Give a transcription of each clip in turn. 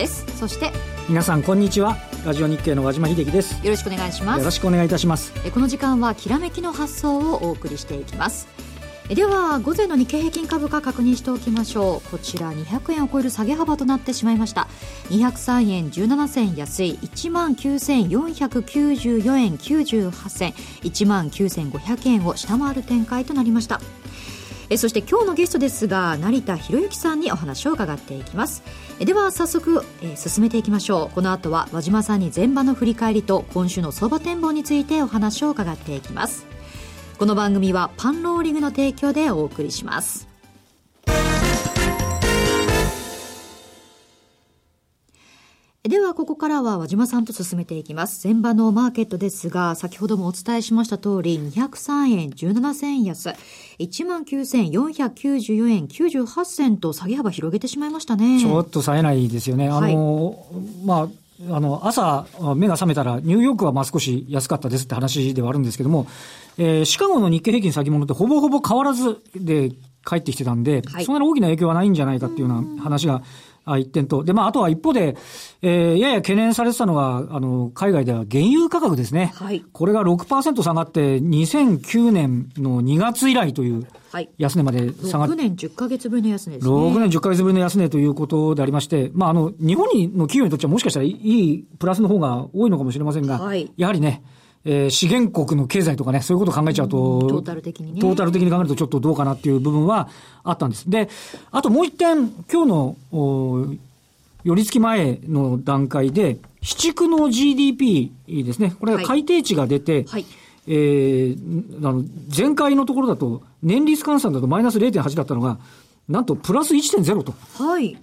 です。そして皆さんこんにちは。ラジオ日経の和島秀樹です。よろしくお願いします。よろしくお願いいたします。この時間はきらめきの発想をお送りしていきます。では午前の日経平均株価確認しておきましょう。こちら200円を超える下げ幅となってしまいました。203円17銭安い1万9494円98銭1万9500円を下回る展開となりましたえそして今日のゲストですが成田博之さんにお話を伺っていきます。えでは早速、え進めていきましょう。この後は和島さんに前場の振り返りと今週の相場展望についてお話を伺っていきます。この番組はパンローリングの提供でお送りします。では、ここからは和島さんと進めていきます。前場のマーケットですが、先ほどもお伝えしました通り、203円17銭安、19,494円98銭と下げ幅広げてしまいましたね。ちょっと冴えないですよね。あの、はい、まあ、あの、朝、目が覚めたら、ニューヨークはまあ少し安かったですって話ではあるんですけども、えー、シカゴの日経平均先物ってほぼほぼ変わらずで帰ってきてたんで、はい、そんなに大きな影響はないんじゃないかっていうような話が、あ一点と。で、まあ、あとは一方で、えー、やや懸念されてたのは、あの、海外では原油価格ですね。はい。これが6%下がって、2009年の2月以来という、安値まで下がって、はい、6年10ヶ月ぶりの安値ですね。6年10ヶ月ぶりの安値ということでありまして、まあ、あの、日本の企業にとってはもしかしたらいいプラスの方が多いのかもしれませんが、はい、やはりね、えー、資源国の経済とかね、そういうことを考えちゃうと、うん、トータル的にね。トータル的に考えるとちょっとどうかなっていう部分はあったんです。で、あともう一点、今日の、寄り付き前の段階で、市地区の GDP ですね。これは改定値が出て、はい、えー、あの、前回のところだと、年率換算だとマイナス0.8だったのが、なんとプラス1.0と。はい。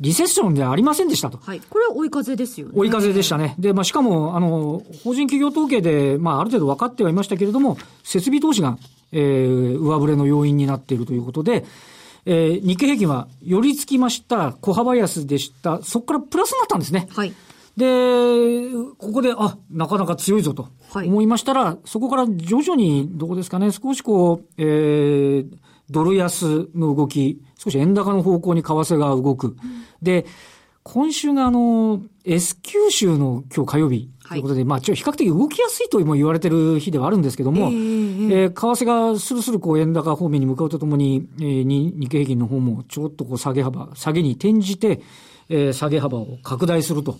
リセッションではありませんでしたと。はい。これは追い風ですよね。追い風でしたね。で、まあ、しかも、あの、法人企業統計で、まあ、ある程度分かってはいましたけれども、設備投資が、えー、上振れの要因になっているということで、えー、日経平均は寄り付きました、小幅安でした。そこからプラスになったんですね。はい。で、ここで、あ、なかなか強いぞと思いましたら、はい、そこから徐々に、どこですかね、少しこう、えー、ドル安の動き、少し円高の方向に為替が動く。うん、で、今週があの、S 九州の今日火曜日ということで、はい、まあ、ちょ、比較的動きやすいとも言われてる日ではあるんですけども、えー、えー、為替がスルスルこう円高方面に向かうとともに、えー、日経平均の方もちょっとこう下げ幅、下げに転じて、えー、下げ幅を拡大すると。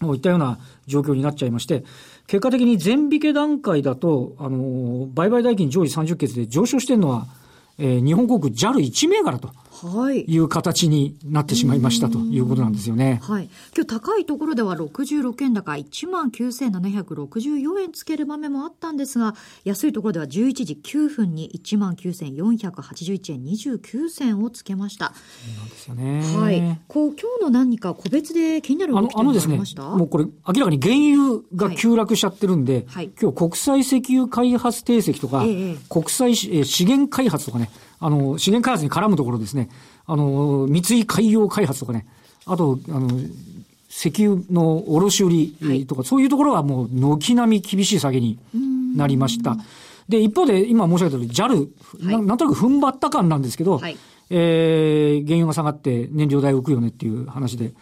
もういったような状況になっちゃいまして、結果的に全引け段階だと、あの、売買代金上位30決で上昇してるのは、えー、日本航空 JAL1 銘柄と。いう形になってしまいましたということなんですよね。はい。今日高いところでは66円高19,764円つける場面もあったんですが、安いところでは11時9分に19,481円29銭をつけました。そうなんですよね。はい。こう、今日の何か個別で気になる動きってありましたあのですね、もうこれ明らかに原油が急落しちゃってるんで、はい、今日国際石油開発定石とか、ええ、国際資源開発とかね、あの、資源開発に絡むところですね。あの、三井海洋開発とかね。あと、あの、石油の卸売とか、はい、そういうところはもう軒並み厳しい下げになりました。で、一方で今申し上げた通り JAL、はい、ななんとなく踏ん張った感なんですけど、はい、えー、原油が下がって燃料代浮くよねっていう話で、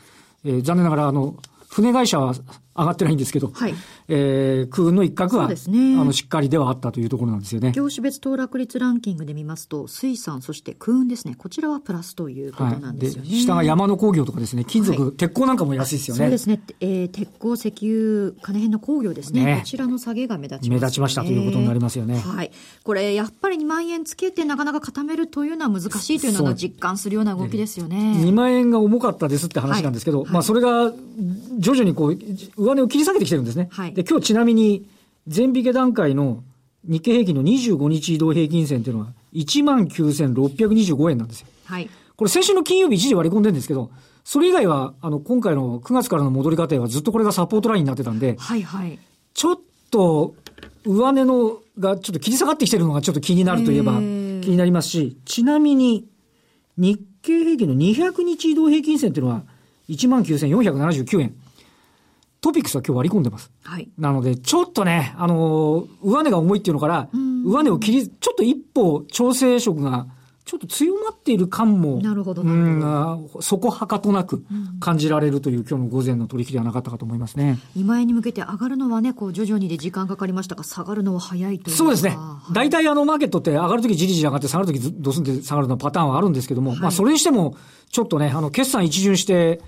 えー、残念ながらあの、船会社は上がってないんですけど、はい、えー、空運の一角は、ね、あの、しっかりではあったというところなんですよね。業種別騰落率ランキングで見ますと、水産、そして空運ですね、こちらはプラスということなんですよね。はい、下が山の工業とかですね、金属、はい、鉄鋼なんかも安いですよね。そうですね、えー、鉄鋼、石油、金辺の工業ですね、ねこちらの下げが目立ちました、ね、目立ちましたということになりますよね。はい。これ、やっぱり2万円つけてなかなか固めるというのは難しいというのが実感するような動きですよね。2万円が重かったですって話なんですけど、まあそれが徐々にこう、上値を切り下げてきてるんですね。はい、で、今日ちなみに、全引け段階の日経平均の25日移動平均線っていうのは、19,625円なんですよ。はい。これ先週の金曜日一時割り込んでるんですけど、それ以外は、あの、今回の9月からの戻り過程はずっとこれがサポートラインになってたんで、はいはい。ちょっと、上値のがちょっと切り下がってきてるのがちょっと気になるといえば気になりますし、ちなみに、日経平均の200日移動平均線っていうのは、19,479円。トピックスは今日割り込んでます。はい。なので、ちょっとね、あのー、上値が重いっていうのから、上値を切り、ちょっと一歩調整色がちょっと強まっている感も、なるほどうん、そこはかとなく感じられるという今日の午前の取引ではなかったかと思いますね。2万円に向けて上がるのはね、こう徐々にで時間かかりましたが、下がるのは早いというかそうですねはい。大体あのマーケットって上がるときじりじり上がって下がるときドスンって下がるのパターンはあるんですけども、まあそれにしても、ちょっとね、あの、決算一巡して、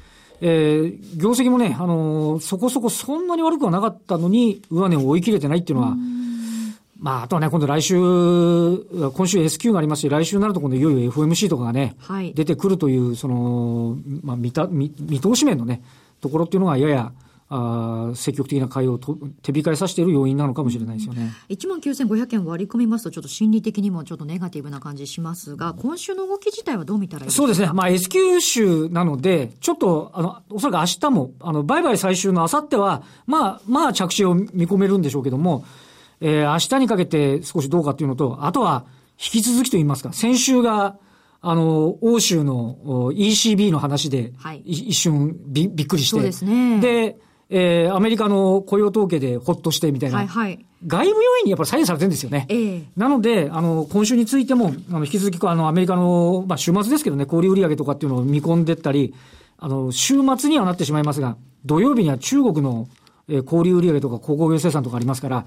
えー、業績もね、あのーそこそこそんなに悪くはなかったのに、上値を追い切れてないっていうのは、まあ、あとはね、今度来週、今週 S q がありますし、来週になると今度いよいよ FMC とかがね、はい。出てくるという、その、まあ、見た、見、見通し面のね、ところっていうのがやや、あー積極的な買いをと手控えさせている要因なのかもしれないですよね。1万9500円割り込みますと、ちょっと心理的にもちょっとネガティブな感じしますが、今週の動き自体はどう見たらいいですか？そうですね。まあ S q 週なので、ちょっと、あの、おそらく明日も、あの、売買最終の明後日は、まあ、まあ着地を見込めるんでしょうけども、えー明日にかけて少しどうかっていうのと、あとは、引き続きといいますか、先週が、あの、欧州のお ECB の話で、はいい一瞬びびっくりして。そうですねで、えーアメリカの雇用統計でほっとしてみたいな。はいはい。外部要因にやっぱり左右されてるんですよね。ええなので、あの、今週についても、あの、引き続き、あの、アメリカの、まあ、週末ですけどね、小売売上とかっていうのを見込んでったり、あの、週末にはなってしまいますが、土曜日には中国の、えー小売売上とか鉱工業生産とかありますから、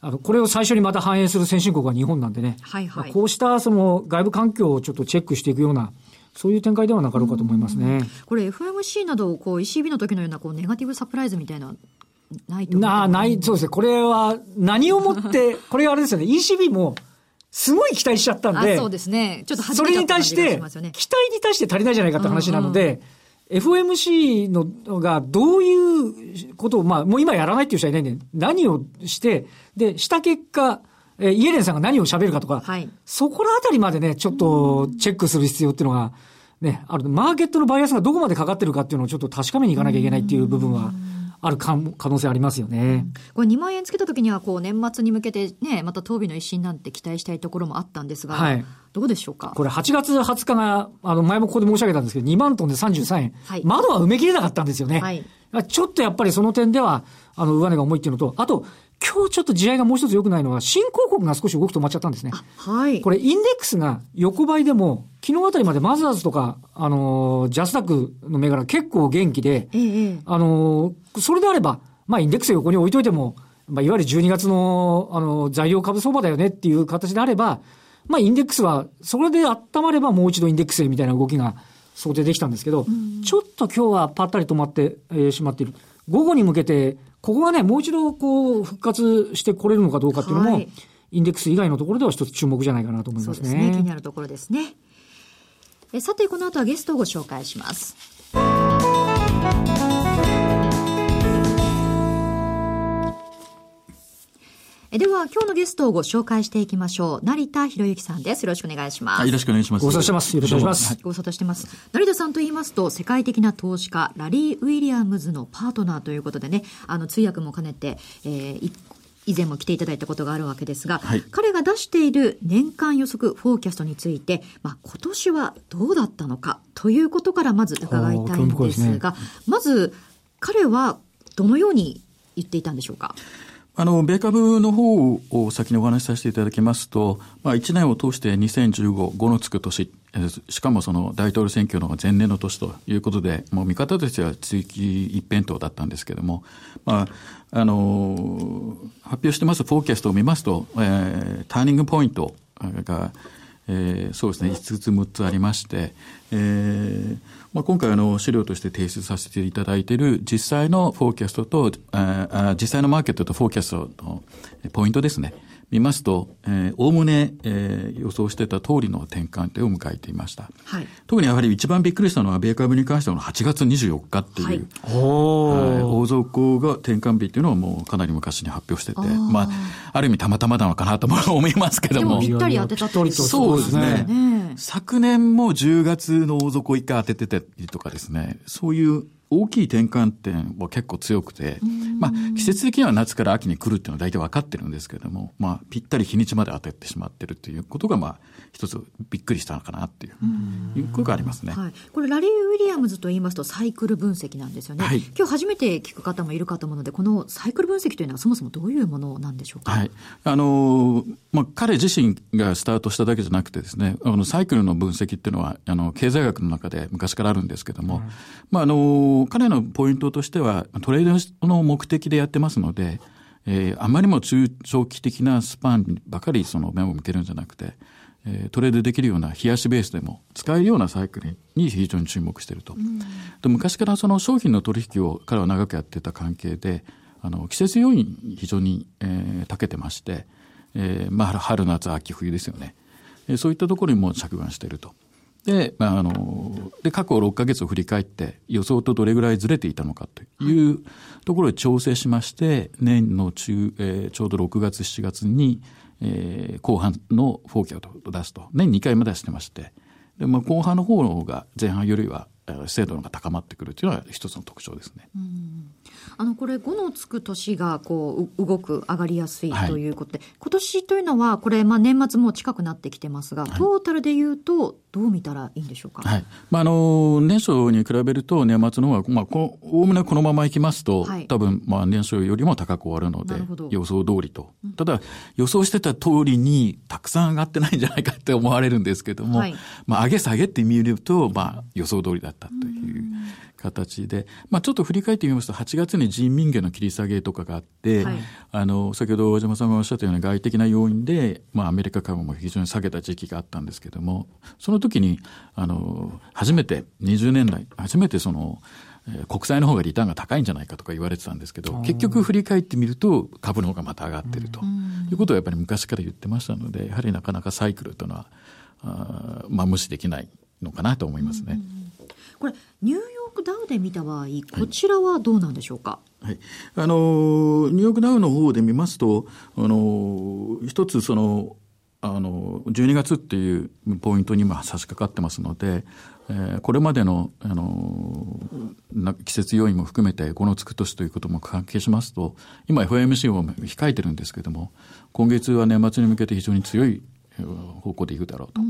あの、これを最初にまた反映する先進国は日本なんでね。はいはいまあこうした、その、外部環境をちょっとチェックしていくような、そういう展開ではなかろうかと思いますね。これ FMC など、こう ECB の時のようなこうネガティブサプライズみたいな、ないとな、ない、そうですね。これは、何をもって、これはあれですよね、ECB も、すごい期待しちゃったんで、あそうですね。ちょっとそれに対して、期待に対して足りないじゃないかって話なので、FOMC のがどういうことを、まあ、もう今やらないっていう人はいないんで、何をして、で、した結果、えーイエレンさんが何を喋るかとか、はいそこらあたりまでね、ちょっとチェックする必要っていうのが、ね、ある。マーケットのバイアスがどこまでかかってるかっていうのをちょっと確かめにいかなきゃいけないっていう部分は、あるかも可能性ありますよね。これ2万円つけた時には、こう年末に向けてね、また当日の一新なんて期待したいところもあったんですが、はいどうでしょうか？これ8月20日が、あの、前もここで申し上げたんですけど、2万トンで33円。はい窓は埋め切れなかったんですよね。はいちょっとやっぱりその点では、あの、上値が重いっていうのと、あと、今日ちょっと地合いがもう一つ良くないのは、新興国が少し動くと止まっちゃったんですね。はい。これ、インデックスが横ばいでも、昨日あたりまでマザーズとか、あのージャスダックの銘柄結構元気で、ええええあのーそれであれば、まあ、インデックス横に置いといても、まあ、いわゆる12月の、あの、材料株相場だよねっていう形であれば、まあ、インデックスは、それで温まればもう一度インデックスへみたいな動きが想定できたんですけど、ちょっと今日はパッタリ止まって、えーしまっている。午後に向けて、ここがね、もう一度こう、復活してこれるのかどうかっていうのも、はいインデックス以外のところでは一つ注目じゃないかなと思いまね。そうですすね。気になるところですね。えさて、この後はゲストをご紹介します。えでは、今日のゲストをご紹介していきましょう。成田博之さんです。よろしくお願いします。はい、よろしくお願いします。ご無沙汰してますよろしくお願いしますご無沙汰してます。成田さんと言いますと、世界的な投資家、ラリー・ウィリアムズのパートナーということでね、あの、通訳も兼ねて、えーい以前も来ていただいたことがあるわけですが、はい彼が出している年間予測フォーキャストについて、まあ、今年はどうだったのかということからまず伺いたいんでですねすが、まず、彼はどのように言っていたんでしょうか？あの、米株の方を先にお話しさせていただきますと、まあ、1年を通して2015、5のつく年、しかもその大統領選挙の前年の年ということで、もう見方としては追記一辺倒だったんですけれども、まあ、あの発表してますフォーキャストを見ますと、えーターニングポイントが、えーそうですね、5つ6つありまして、えーまあ、今回あの資料として提出させていただいている実際のフォーキャストと、ああ実際のマーケットとフォーキャストのポイントですね。見ますと、えー、おおむね、えー予想してた通りの転換点を迎えていました。はい。特にやはり一番びっくりしたのは、米株に関してはの8月24日っていう、はい。大底が転換日っていうのをもうかなり昔に発表してて、まあ、ある意味たまたまなのかなとも思いますけども。でもぴったり当てたってことですねそうですねね昨年も10月の大底一回当ててたりとかですね、そういう大きい転換点は結構強くて、まあ、季節的には夏から秋に来るっていうのは大体分かってるんですけれども、まあ、ぴったり日にちまで当ててしまってるということが、まあ、一つびっくりしたのかなっていう、いうことがありますね。はい。これ、ラリー・ウィリアムズと言いますと、サイクル分析なんですよね。はい。今日初めて聞く方もいるかと思うので、このサイクル分析というのはそもそもどういうものなんでしょうか？はい。あの、まあ、彼自身がスタートしただけじゃなくてですね、あの、サイクルの分析っていうのは、あの、経済学の中で昔からあるんですけども、うん、まあ、あの、彼のポイントとしては、トレードの目的でやってますので、えー、あまりも中長期的なスパンばかりその目を向けるんじゃなくて、えー、トレードできるような冷やしベースでも使えるようなサイクルに非常に注目していると。うん、で昔からその商品の取引を彼は長くやってた関係で、あの、季節要因非常に、えー、長けてまして、えー、まあ、春、夏、秋、冬ですよね。えー、そういったところにも着眼していると。で、まあ、あの、で、過去6ヶ月を振り返って予想とどれぐらいずれていたのかというところで調整しまして、年の中、えー、ちょうど6月、7月に、えー、後半のフォーキャーを出すと。年2回も出してまして、で、まあ、後半の方の方が前半よりは精度が高まってくるというのが一つの特徴ですね。うんあのこれ5のつく年がこう動く上がりやすいということで、はい、今年というのはこれまあ年末も近くなってきてますが、トータルでいうとどう見たらいいんでしょうか？はい。まああの年初に比べると年末の方がまあこおおむねこのままいきますと、はい、多分まあ年初よりも高く終わるので予想通りと。ただ予想してた通りにたくさん上がってないんじゃないかって思われるんですけども、はい、まあ上げ下げって見るとまあ予想通りだったという形で、まあ、ちょっと振り返ってみますと、8月に人民元の切り下げとかがあって、はい、あの先ほど大島さんがおっしゃったような外的な要因で、まあ、アメリカ株も非常に下げた時期があったんですけども、その時にあの初めて20年代、初めてその、国債の方がリターンが高いんじゃないかとか言われてたんですけど、結局振り返ってみると株の方がまた上がってると。いうことをやっぱり昔から言ってましたので、やはりなかなかサイクルというのは、あまあ無視できないのかなと思いますね。これニューヨークダウで見た場合、こちらはどうなんでしょうか？はい、あのニューヨークダウの方で見ますと、あの一つそのあの12月っていうポイントに今差し掛かってますので、えー、これまでのあの季節要因も含めて5のつく年ということも関係しますと今 FOMC を控えてるんですけれども今月は年末に向けて非常に強い方向でいくだろうと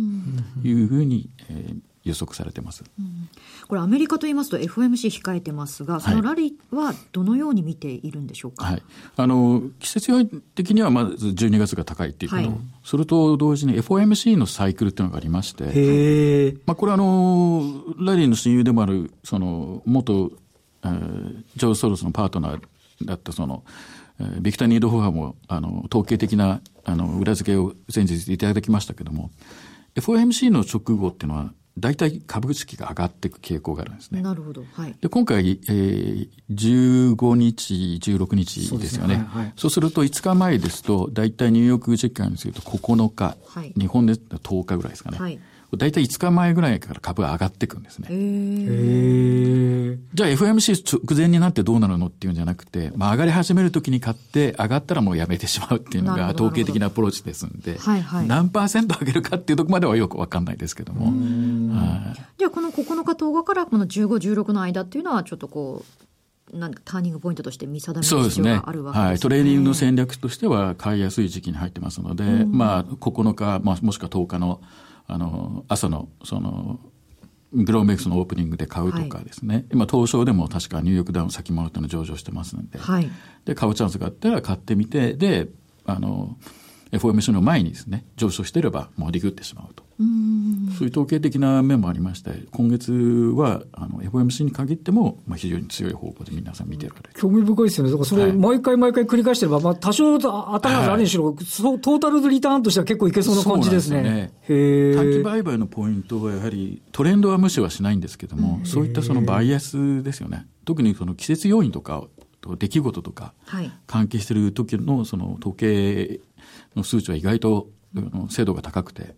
いうふうに、えー、予測されてます、うん、これ、アメリカといいますと、FOMC 控えてますが、そのラリーはどのように見ているんでしょうか、はい、あの季節要因的にはまず12月が高いっていうこと、はい、それと同時に FOMC のサイクルっていうのがありまして、まあ、これあの、ラリーの親友でもある、その元、えー、ジョー・ソロスのパートナーだったその、ビクター・ニード・ホファーもあの統計的なあの裏付けを先日いただきましたけども FOMC の直後っていうのは大体株式が上がっていく傾向があるんですね。なるほど。はい。で、今回、えー、15日、16日ですよね。そう、ねはい、そうすると5日前ですと、大体ニューヨーク時間にすると9日、はい、日本で10日ぐらいですかね。はい。大体5日前ぐらいから株が上がっていくんですね。へじゃあ FMC 直前になってどうなるのっていうんじゃなくて、まあ上がり始めるときに買って上がったらもうやめてしまうっていうのが統計的なアプローチですんで、はいはい、何パーセント上げるかっていうとこまではよくわかんないですけども。はい、じゃあこの9日10日からこの15、16の間っていうのはちょっとこう、なんターニングポイントとして見定める必要があるわけですね。はい。トレーニングの戦略としては買いやすい時期に入ってますので、まあ9日、まあ、もしくは10日のあの、朝の、その、グローメックスのオープニングで買うとかですね、はい、今東証でも確かニューヨークダウン先物というの上場してますので、はい、で買うチャンスがあったら買ってみてであの FOMC の前にですね、上昇していればもうリグってしまうと。うそういう統計的な面もありまして、今月はあの FOMC に限っても、まあ、非常に強い方向で皆さん見てるから興味深いですよね。だからそれ、毎回毎回繰り返してれば、まあ、多少頭があるにしろ、はい、トータルリターンとしては結構いけそうな感じですね。すね短期売買のポイントはやはり、トレンドは無視はしないんですけども、そういったそのバイアスですよね。特にその季節要因とか、出来事とか、関係している時のその統計の数値は意外と精度が高くて、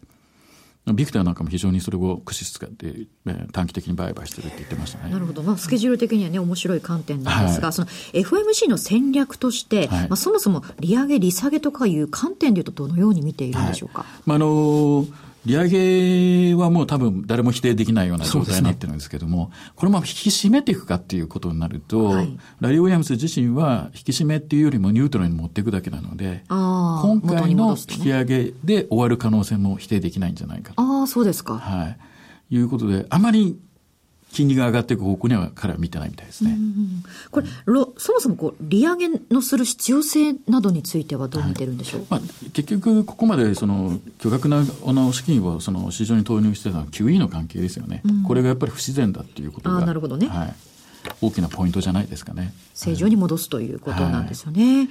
ビクターなんかも非常にそれを駆使使って、短期的に売買してるって言ってましたね。なるほど。まあ、スケジュール的にはね、面白い観点なんですが、はい、その FMC の戦略として、はい、まあ、そもそも利上げ、利下げとかいう観点でいうと、どのように見ているんでしょうか？はい、まあ、あの利上げはもう多分誰も否定できないような状態になってるんですけども、ね、これも引き締めていくかっていうことになると、はい、ラリー・ウィリアムス自身は引き締めっていうよりもニュートラルに持っていくだけなので、今回の引き上げで終わる可能性も否定できないんじゃないかああ、そうですか。はい。いうことで、あまり金利が上がっていく方向には彼は見てないみたいですね。これそもそもこう利上げのする必要性などについてはどう見てるんでしょう、はい、まあ、結局、ここまでその巨額なの資金をその市場に投入してたのは QE の関係ですよね、うん、これがやっぱり不自然だっていうことが、なるほどね、はい、大きなポイントじゃないですかね。正常に戻すということなんですよね。はい、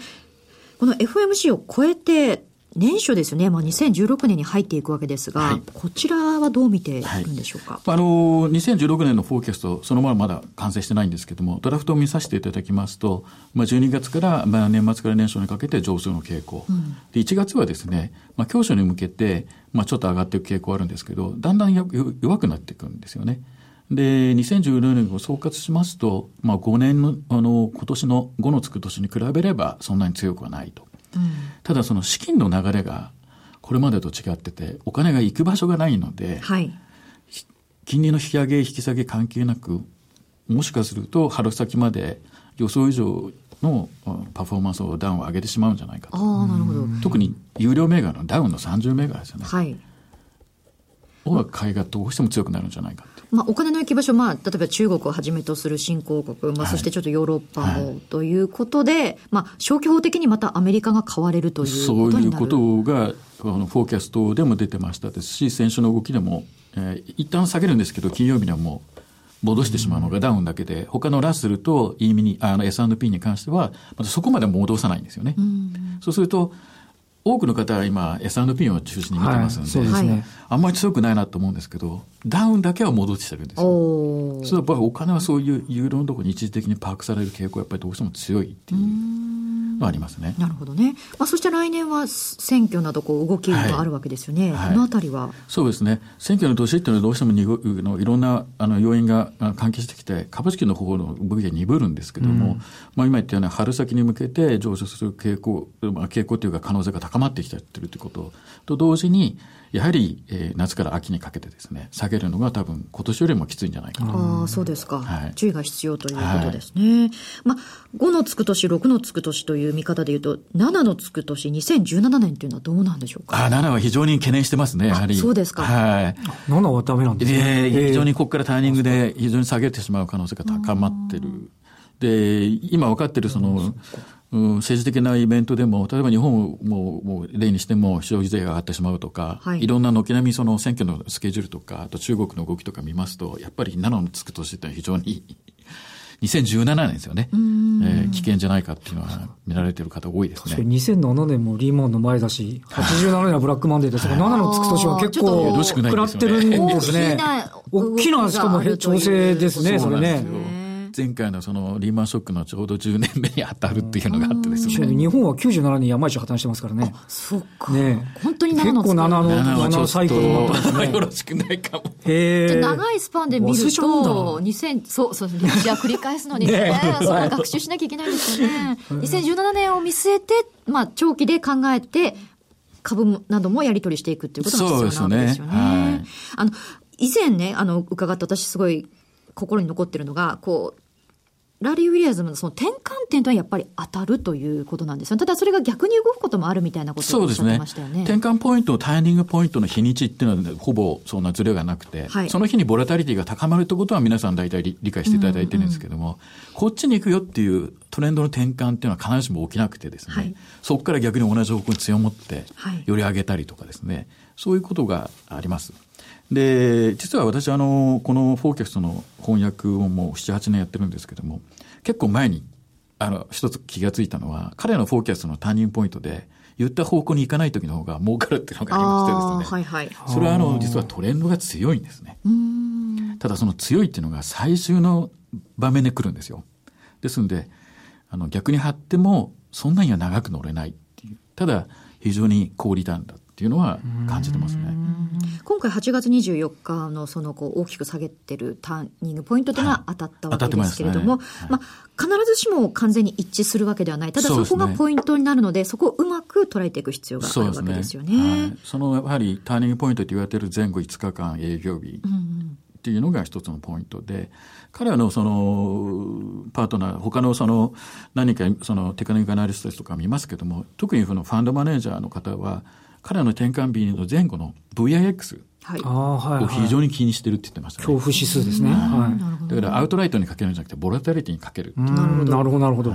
この FMC を超えて年初ですね、まあ、2016年に入っていくわけですが、はい、こちらはどう見ているんでしょうか、はい、あの2016年のフォーキャスト、そのまままだ完成してないんですけれども、ドラフトを見させていただきますと、まあ、12月から、まあ、年末から年初にかけて上昇の傾向、うん、で1月はですね、まあ、教初に向けて、まあ、ちょっと上がっていく傾向あるんですけど、だんだん弱くなっていくんですよね。で、2014年を総括しますと、まあ、5年の、あの、今年の5のつく年に比べれば、そんなに強くはないと。ただその資金の流れがこれまでと違っててお金が行く場所がないので、はい、金利の引き上げ引き下げ関係なくもしかすると春先まで予想以上のパフォーマンスをダウンを上げてしまうんじゃないかと。特に有料銘柄のダウンの30銘柄ですよね。はい。は買いがどうしても強くなるんじゃないかまあ、お金の行き場所、まあ、例えば中国をはじめとする新興国、まあ、そしてちょっとヨーロッパもということで、はい、まあ、消去法的にまたアメリカが買われるというそういうことが、あのフォーキャストでも出てましたですし、先週の動きでも、えー、一旦下げるんですけど、金曜日にはもう、戻してしまうのがダウンだけで、他のラッセルと E ミニ、あの S&P に関しては、またそこまで戻さないんですよね。そうすると、多くの方は今 S&P を中心に見てますんで、はい、ね、あんまり強くないなと思うんですけど、ダウンだけは戻してるんですよ。それはやっぱりお金はそういうユーロのところに一時的にパークされる傾向やっぱりどうしても強いっていう。のはありますね。なるほどね。まあそして来年は選挙などこう動きがあるわけですよね。はい、このあたりは、そうですね。選挙の年っていうのはどうしてもにのいろんなあの要因が関係してきて、株式の方の動きが鈍るんですけども、まあ今言ったように春先に向けて上昇する傾向、まあ傾向というか可能性が高まってきてるということと同時に、やはり、えー、夏から秋にかけてですね、下げるのが多分今年よりもきついんじゃないかな。ああ、そうですか、はい。注意が必要ということですね。はい、まあ、5のつく年、6のつく年という見方でいうと、7のつく年、2017年というのはどうなんでしょうか？あ7は非常に懸念してますね、やはり。そうですか。はい。7はダメなんですね。えー、非常にここからタイミングで非常に下げてしまう可能性が高まってる。で、今分かってるその、うん、政治的なイベントでも、例えば日本をもうもう例にしても消費税が上がってしまうとか、はい、いろんな軒並みその選挙のスケジュールとか、あと中国の動きとか見ますと、やっぱり7のつく年って非常に 2017年ですよね、えー、危険じゃないかっていうのは見られてる方多いですね。2007年もリーマンの前だし、87年はブラックマンデーですが、7のつく年は結構 食らってるんですね。大きな、しかも調整ですね、それね。前回のそのリーマンショックのちょうど10年目に当たるっていうのがあってですね。日本は97年山一破綻してますからね。そっか。ね本当に7の結構7の、7のサイクルになったんですね。よろしくないかも。へじゃ長いスパンで見ると、2000、そう、そう、歴史は繰り返すのにね、ねそこは学習しなきゃいけないんですよね。2017年を見据えて、まあ、長期で考えて、株などもやり取りしていくっていうことが必要なんですよね。ねはい、あの、以前ね、あの、伺った私すごい心に残ってるのが、こう、ラリー・ウィリアムのその転換点とはやっぱり当たるということなんですよただそれが逆に動くこともあるみたいなことをおっしゃってましたよね。転換ポイント、タイミングポイントの日にちっていうのは、ほぼそんなずれがなくて、はい、その日にボラタリティが高まるってことは皆さん大体理解していただいてるんですけども、うん。うん、こっちに行くよっていうトレンドの転換っていうのは必ずしも起きなくてですね、はい、そこから逆に同じ方向に強まって、より上げたりとかですね、そういうことがあります。で、実は私、あの、このフォーキャストの翻訳をもう7、8年やってるんですけども、結構前に、あの、一つ気がついたのは、彼のフォーキャストのターニングポイントで、言った方向に行かない時の方が儲かるっていうのがありましてですね。はいはい。それはあの、実はトレンドが強いんですね。ただその強いっていうのが最終の場面で来るんですよ。ですので、あの、逆に張っても、そんなには長く乗れないっていう。ただ、非常に高リターンだ。っていうのは感じてますね。今回8月24日のそのこう大きく下げてるターニングポイントというのは当たったわけですけれども、はいまあ、必ずしも完全に一致するわけではない。ただそこがポイントになるので、そこをうまく捉えていく必要があるわけですよね。そ、ねはい、そのやはりターニングポイントと言われている前後5日間営業日。っていうのが一つのポイントで、彼らのそのパートナー、他のその何かそのテクニックアナリストとか見ますけども、特にそのファンドマネージャーの方は、彼らの転換日の前後の VIX を非常に気にしてるって言ってましたね。恐怖指数ですね。はい、だからアウトライトにかけるんじゃなくて、ボラタリティにかける。なるほど、なるほど、なるほど。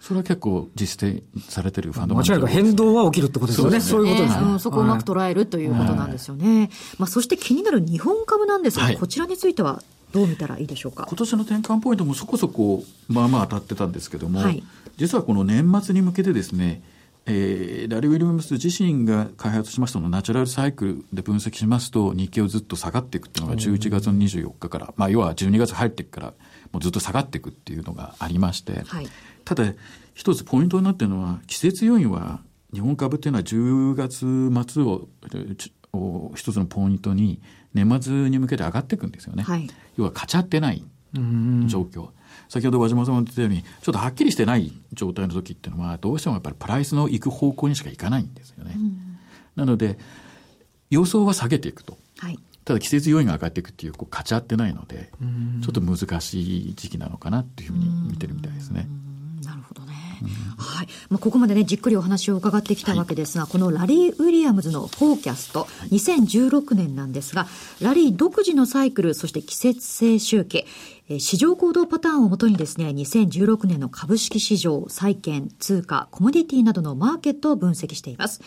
それは結構実践されてるファンド間違いなく変動は起きるってことですよね。そう、ね,、いうことですね、うん。そこをうまく捉えるということなんですよね。はい、まあ、そして気になる日本株なんですが、はい、こちらについてはどう見たらいいでしょうか？今年の転換ポイントもそこそこ、まあまあ当たってたんですけども、はい、実はこの年末に向けてですね、えー、ラリー・ウィリアムス自身が開発しましたのナチュラルサイクルで分析しますと日経をずっと下がっていくっていうのが11月の24日から、まあ、要は12月入っていくからもうずっと下がっていくっていうのがありまして、はい、ただ一つポイントになっているのは季節要因は日本株っていうのは10月末をを一つのポイントに年末に向けて上がっていくんですよね。はい、要は勝ち合ってない状況。先ほど和島さんも言ったように、ちょっとはっきりしてない状態の時っていうのは、どうしてもやっぱりプライスの行く方向にしか行かないんですよね。うん、なので、予想は下げていくと。はい、ただ季節要因が上がっていくっていう、こう、勝ち合ってないので、ちょっと難しい時期なのかなっていうふうに見てるみたいですね。なるほどね。はい。まあ、ここまでね、じっくりお話を伺ってきたわけですが、はい、このラリー・ウィリアムズのフォーキャスト、2016年なんですが、ラリー独自のサイクル、そして季節性周期、市場行動パターンをもとにですね、2016年の株式市場、債券、通貨、コモディティなどのマーケットを分析しています。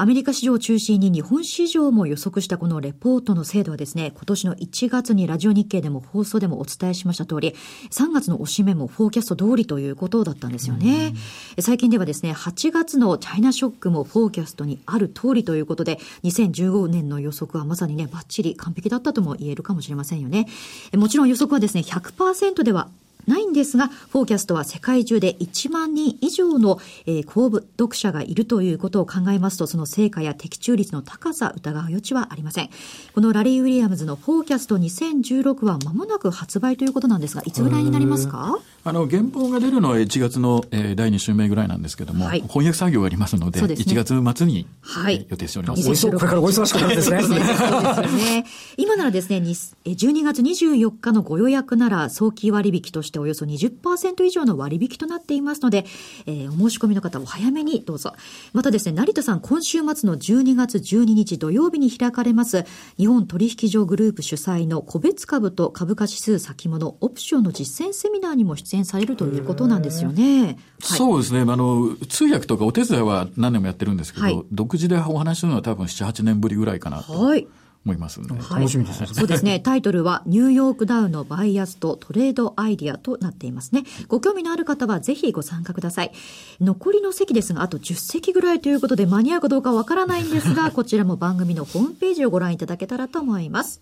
アメリカ市場を中心に日本市場も予測したこのレポートの精度はですね、今年の1月にラジオ日経でも放送でもお伝えしました通り、3月のおしめもフォーキャスト通りということだったんですよね。最近ではですね、8月のチャイナショックもフォーキャストにある通りということで、2015年の予測はまさにね、バッチリ完璧だったとも言えるかもしれませんよね。もちろん予測はですね、100%ではないんですが、フォーキャストは世界中で1万人以上の、えー、公募読者がいるということを考えますと、その成果や的中率の高さ、疑う余地はありません。このラリー・ウィリアムズのフォーキャスト2016は間もなく発売ということなんですが、いつぐらいになりますか？あの、原本が出るのは1月の、えー、第2週目ぐらいなんですけども、はい、翻訳作業がありますので、でね、1月末に、はい、予定しております。これからお忙しくなるんですね。そうですね。今ならですね、12月24日のご予約なら、早期割引としてしておよそ20%以上の割引となっていますので、えー、お申し込みの方お早めにどうぞ。またですね、成田さん、今週末の12月12日土曜日に開かれます、日本取引所グループ主催の個別株と株価指数先物オプションの実践セミナーにも出演されるということなんですよね。はい、そうですね。あの、通訳とかお手伝いは何年もやってるんですけど、はい、独自でお話しするのは多分7、8年ぶりぐらいかなと。はい。思いますので、はい、楽しみですね。そうですね。タイトルは、ニューヨークダウのバイアスとトレードアイディアとなっていますね。ご興味のある方はぜひご参加ください。残りの席ですが、あと10席ぐらいということで間に合うかどうかわからないんですが、こちらも番組のホームページをご覧いただけたらと思います。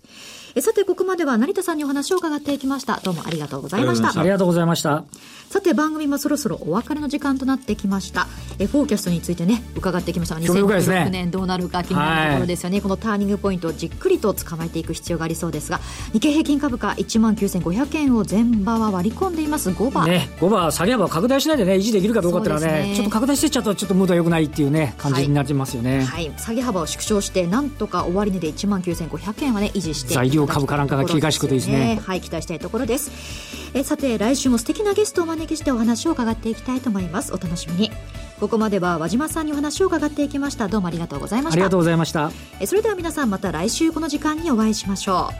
えさて、ここまでは成田さんにお話を伺っていきました。どうもありがとうございました。ありがとうございました。さて、番組もそろそろお別れの時間となってきました。えフォーキャストについてね、伺ってきました。2016年どうなるか気になるところですよね。はい、このターニングポイントをじっくりと捕まえていく必要がありそうですが、日経平均株価1万9500円を前場は割り込んでいます、5番。ね、5番、下げ幅拡大しないでね、維持できるかどうかっていうのはね、ねちょっと拡大してっちゃうと、ちょっとムードは良くないっていうね、感じになりますよね。はい、はい、下げ幅を縮小して、なんとか終値で1万9500円はね、維持して材料株価なんかが切り返しくといいですね。はい、期待したいところです。えさて、来週も素敵なゲストをお招きしてお話を伺っていきたいと思います。お楽しみに。ここまでは和島さんにお話を伺っていきましたどうもありがとうございましたありがとうございましたえそれでは皆さんまた来週この時間にお会いしましょ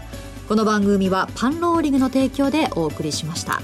うこの番組はパンローリングの提供でお送りしました